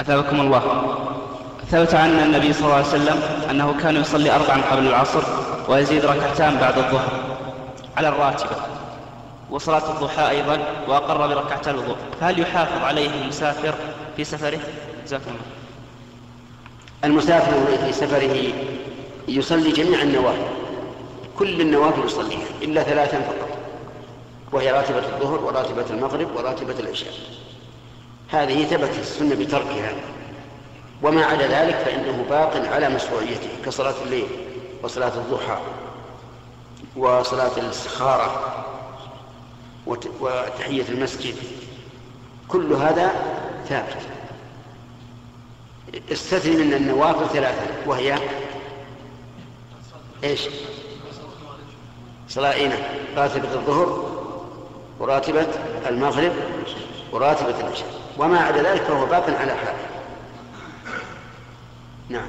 أثابكم الله. ثبت عن النبي صلى الله عليه وسلم أنه كان يصلي أربعا قبل العصر ويزيد ركعتان بعد الظهر على الراتبة وصلاة الضحى أيضا وأقر بركعتي الوضوء. فهل يحافظ عليه المسافر في سفره؟ جزاكم الله. المسافر في سفره يصلي جميع النوافل. كل النوافل يصليها إلا ثلاثا فقط وهي راتبة الظهر وراتبة المغرب وراتبة العشاء. هذه ثبتت السنة بتركها. وما عدا ذلك فإنه باق على مشروعيته كصلاة الليل وصلاة الضحى وصلاة الاستخارة وتحية المسجد كل هذا ثابت. استثني من النوافل ثلاثة وهي إيش؟ صلاة راتبة الظهر وراتبة المغرب وراتبة العشاء. وما عدا ذلك فهو باق على حاله. نعم.